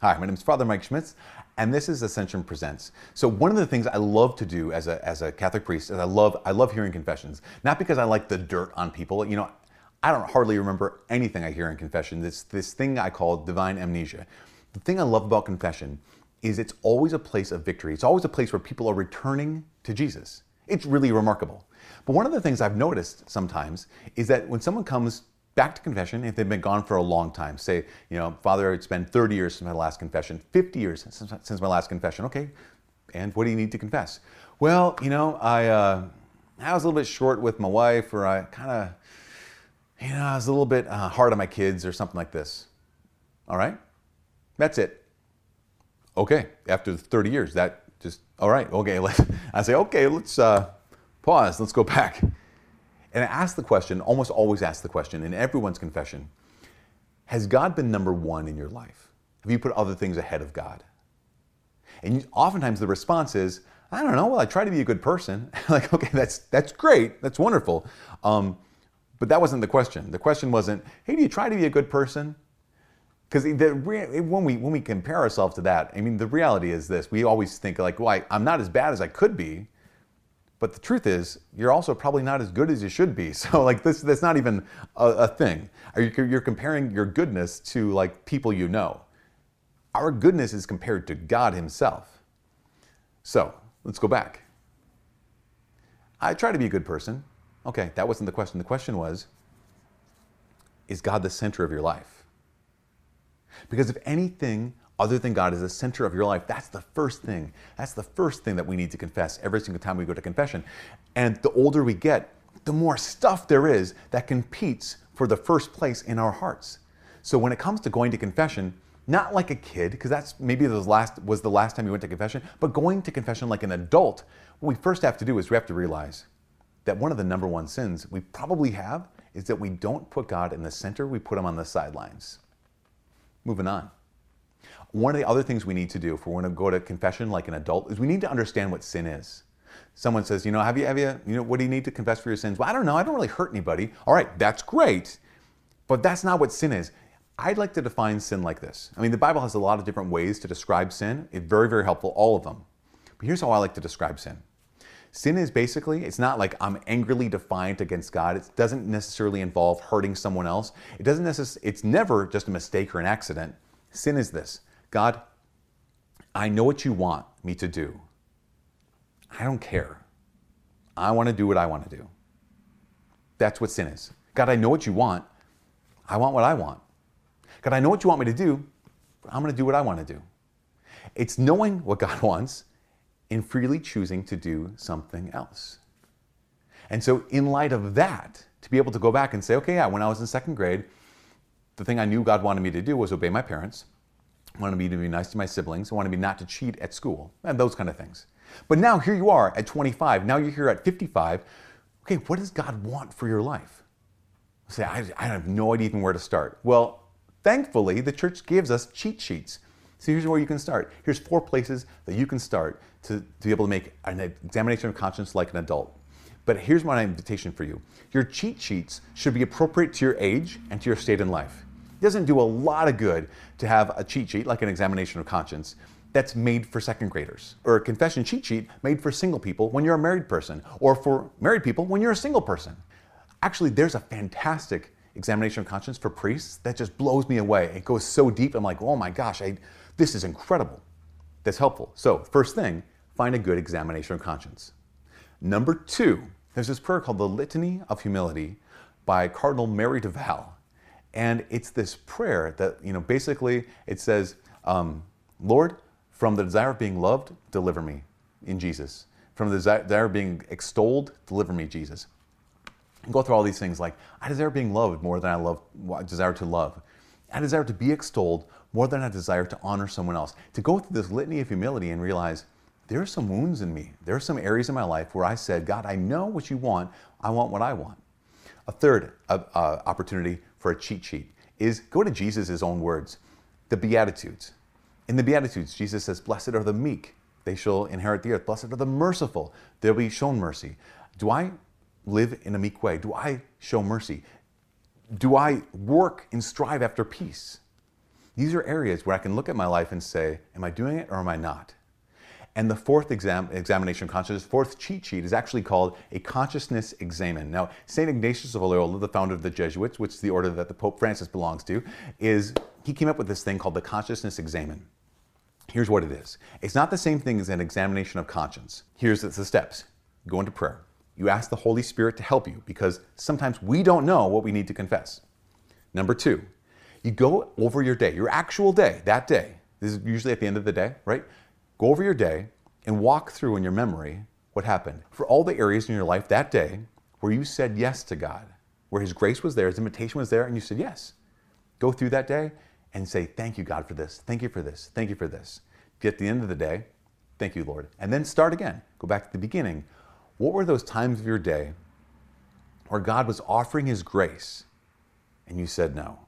Hi, my name is Father Mike Schmitz, and this is Ascension Presents. So one of the things I love to do as a, as a Catholic priest is I love I love hearing confessions. Not because I like the dirt on people. You know, I don't hardly remember anything I hear in confession. This this thing I call divine amnesia. The thing I love about confession is it's always a place of victory. It's always a place where people are returning to Jesus. It's really remarkable. But one of the things I've noticed sometimes is that when someone comes back to confession if they've been gone for a long time. Say, you know, Father, it's been 30 years since my last confession, 50 years since, since my last confession. Okay, and what do you need to confess? Well, you know, I, uh, I was a little bit short with my wife, or I kind of, you know, I was a little bit uh, hard on my kids, or something like this. All right, that's it. Okay, after 30 years, that just all right. Okay, let's. I say, okay, let's uh, pause. Let's go back. And I ask the question, almost always ask the question in everyone's confession Has God been number one in your life? Have you put other things ahead of God? And oftentimes the response is, I don't know. Well, I try to be a good person. like, okay, that's that's great. That's wonderful. Um, but that wasn't the question. The question wasn't, hey, do you try to be a good person? Because when we when we compare ourselves to that, I mean, the reality is this: we always think like, well, I, I'm not as bad as I could be. But the truth is, you're also probably not as good as you should be. So like this, that's not even a, a thing. You're comparing your goodness to like people you know. Our goodness is compared to God Himself. So let's go back. I try to be a good person. Okay, that wasn't the question. The question was, is God the center of your life? Because if anything other than God is the center of your life, that's the first thing. That's the first thing that we need to confess every single time we go to confession. And the older we get, the more stuff there is that competes for the first place in our hearts. So when it comes to going to confession, not like a kid, because that's maybe the last was the last time you went to confession, but going to confession like an adult, what we first have to do is we have to realize that one of the number one sins we probably have is that we don't put God in the center, we put him on the sidelines. Moving on. One of the other things we need to do if we're going to go to confession like an adult is we need to understand what sin is. Someone says, you know, have you, have you, you know, what do you need to confess for your sins? Well, I don't know. I don't really hurt anybody. All right, that's great. But that's not what sin is. I'd like to define sin like this. I mean, the Bible has a lot of different ways to describe sin. It's very, very helpful, all of them. But here's how I like to describe sin. Sin is basically, it's not like I'm angrily defiant against God. It doesn't necessarily involve hurting someone else. It doesn't necessarily, it's never just a mistake or an accident. Sin is this God, I know what you want me to do. I don't care. I want to do what I want to do. That's what sin is. God, I know what you want. I want what I want. God, I know what you want me to do. I'm going to do what I want to do. It's knowing what God wants and freely choosing to do something else. And so, in light of that, to be able to go back and say, okay, yeah, when I was in second grade, the thing I knew God wanted me to do was obey my parents wanted me to be nice to my siblings, wanted me not to cheat at school, and those kind of things. But now here you are at 25, now you're here at 55. Okay, what does God want for your life? Say, I, I have no idea even where to start. Well, thankfully, the church gives us cheat sheets. So here's where you can start. Here's four places that you can start to, to be able to make an examination of conscience like an adult. But here's my invitation for you. Your cheat sheets should be appropriate to your age and to your state in life. It doesn't do a lot of good to have a cheat sheet, like an examination of conscience, that's made for second graders, or a confession cheat sheet made for single people when you're a married person, or for married people when you're a single person. Actually, there's a fantastic examination of conscience for priests that just blows me away. It goes so deep, I'm like, oh my gosh, I, this is incredible. That's helpful. So, first thing, find a good examination of conscience. Number two, there's this prayer called the Litany of Humility by Cardinal Merry del Val. And it's this prayer that, you know, basically it says, um, Lord, from the desire of being loved, deliver me in Jesus. From the desire of being extolled, deliver me, Jesus. And go through all these things like, I desire being loved more than I love, I desire to love. I desire to be extolled more than I desire to honor someone else. To go through this litany of humility and realize there are some wounds in me. There are some areas in my life where I said, God, I know what you want. I want what I want. A third uh, uh, opportunity for a cheat sheet is go to Jesus' own words, the Beatitudes. In the Beatitudes, Jesus says, Blessed are the meek, they shall inherit the earth. Blessed are the merciful, they'll be shown mercy. Do I live in a meek way? Do I show mercy? Do I work and strive after peace? These are areas where I can look at my life and say, Am I doing it or am I not? And the fourth exam, examination of consciousness, fourth cheat sheet, is actually called a consciousness examen. Now, St. Ignatius of Loyola, the founder of the Jesuits, which is the order that the Pope Francis belongs to, is he came up with this thing called the consciousness examen. Here's what it is. It's not the same thing as an examination of conscience. Here's the steps. You go into prayer. You ask the Holy Spirit to help you because sometimes we don't know what we need to confess. Number two, you go over your day, your actual day, that day. This is usually at the end of the day, right? Go over your day and walk through in your memory what happened. For all the areas in your life that day where you said yes to God, where His grace was there, His invitation was there, and you said yes. Go through that day and say, Thank you, God, for this. Thank you for this. Thank you for this. Get the end of the day, thank you, Lord. And then start again. Go back to the beginning. What were those times of your day where God was offering His grace and you said no?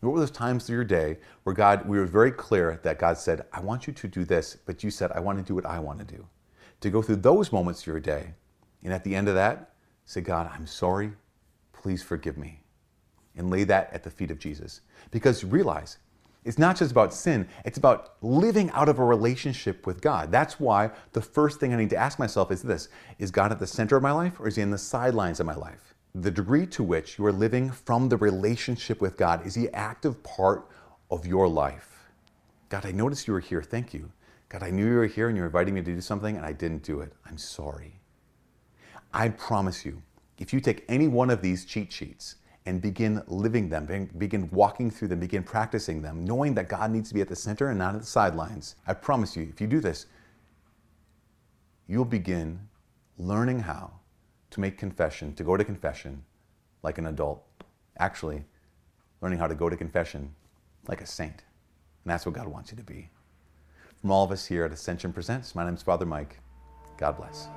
What were those times through your day where God, we were very clear that God said, I want you to do this, but you said, I want to do what I want to do. To go through those moments of your day, and at the end of that, say, God, I'm sorry, please forgive me. And lay that at the feet of Jesus. Because realize, it's not just about sin, it's about living out of a relationship with God. That's why the first thing I need to ask myself is this Is God at the center of my life, or is He in the sidelines of my life? The degree to which you are living from the relationship with God is the active part of your life. God, I noticed you were here. Thank you. God, I knew you were here and you were inviting me to do something and I didn't do it. I'm sorry. I promise you, if you take any one of these cheat sheets and begin living them, begin walking through them, begin practicing them, knowing that God needs to be at the center and not at the sidelines, I promise you, if you do this, you'll begin learning how to make confession, to go to confession like an adult. Actually, learning how to go to confession like a saint. And that's what God wants you to be. From all of us here at Ascension Presents, my name is Father Mike. God bless.